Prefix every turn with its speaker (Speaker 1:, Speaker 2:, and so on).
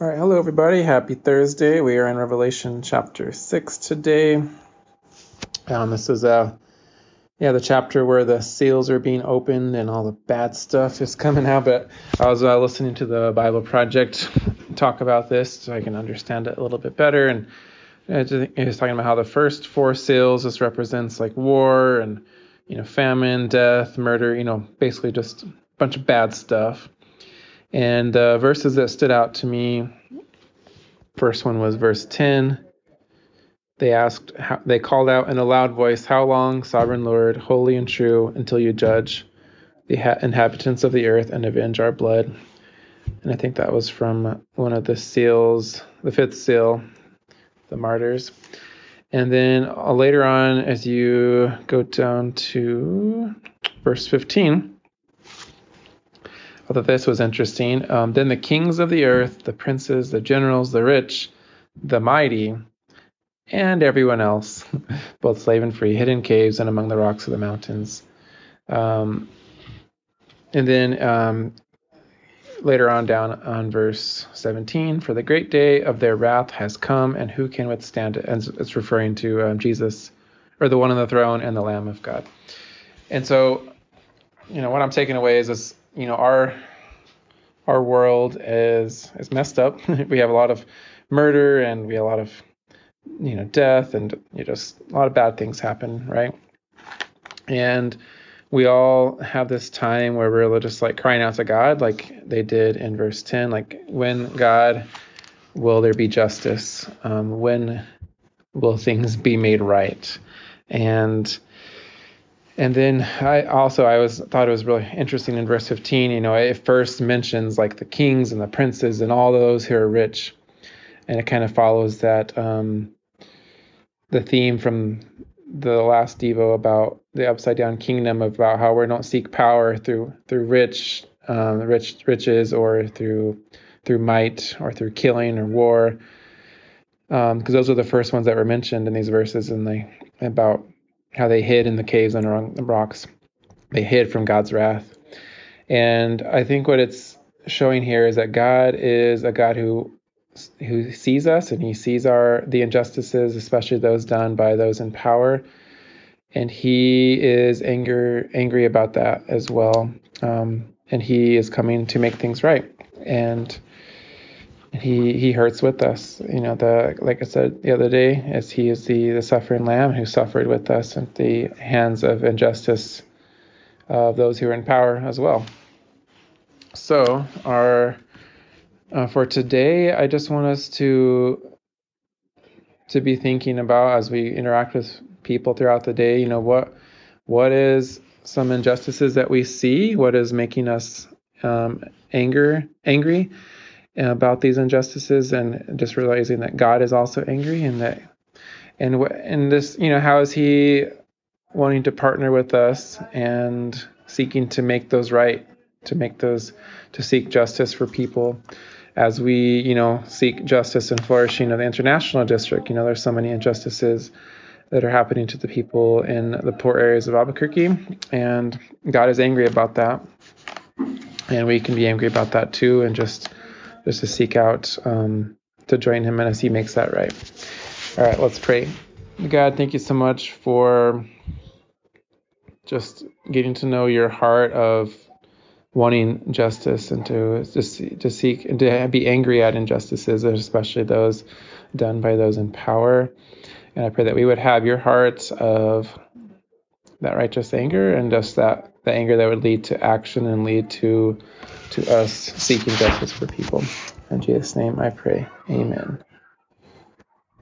Speaker 1: All right, hello everybody. Happy Thursday. We are in Revelation chapter six today. Um, this is uh, yeah, the chapter where the seals are being opened and all the bad stuff is coming out. But I was uh, listening to the Bible Project talk about this so I can understand it a little bit better. And was talking about how the first four seals just represents like war and you know famine, death, murder. You know, basically just a bunch of bad stuff. And the verses that stood out to me, first one was verse 10. They asked, they called out in a loud voice, How long, sovereign Lord, holy and true, until you judge the inhabitants of the earth and avenge our blood? And I think that was from one of the seals, the fifth seal, the martyrs. And then uh, later on, as you go down to verse 15, I thought this was interesting. Um, then the kings of the earth, the princes, the generals, the rich, the mighty, and everyone else, both slave and free, hid in caves and among the rocks of the mountains. Um, and then um, later on down on verse 17, for the great day of their wrath has come, and who can withstand it? And it's referring to um, Jesus, or the one on the throne and the Lamb of God. And so, you know, what I'm taking away is this you know our our world is is messed up. we have a lot of murder and we have a lot of you know death and you know, just a lot of bad things happen, right? And we all have this time where we're just like crying out to God, like they did in verse 10, like when God will there be justice? Um, when will things be made right? And and then I also I was thought it was really interesting in verse 15. You know, it first mentions like the kings and the princes and all those who are rich, and it kind of follows that um, the theme from the last Devo about the upside down kingdom about how we don't seek power through through rich um, rich riches or through through might or through killing or war because um, those are the first ones that were mentioned in these verses and they about how they hid in the caves under rocks. They hid from God's wrath. And I think what it's showing here is that God is a God who who sees us and he sees our the injustices, especially those done by those in power. And he is anger angry about that as well. Um, and he is coming to make things right. And he he hurts with us. You know, the like I said the other day, as he is the the suffering lamb who suffered with us at the hands of injustice of those who are in power as well. So our uh, for today, I just want us to to be thinking about as we interact with people throughout the day. You know what what is some injustices that we see? What is making us um, anger angry? About these injustices and just realizing that God is also angry and that and and this you know how is he wanting to partner with us and seeking to make those right to make those to seek justice for people as we you know seek justice and flourishing of the international district? You know there's so many injustices that are happening to the people in the poor areas of Albuquerque and God is angry about that. And we can be angry about that too and just just to seek out um, to join him as he makes that right. All right, let's pray. God, thank you so much for just getting to know your heart of wanting justice and to to, to seek and to be angry at injustices, especially those done by those in power. And I pray that we would have your heart of that righteous anger and just that the anger that would lead to action and lead to to us seeking justice for people. In Jesus' name I pray. Amen.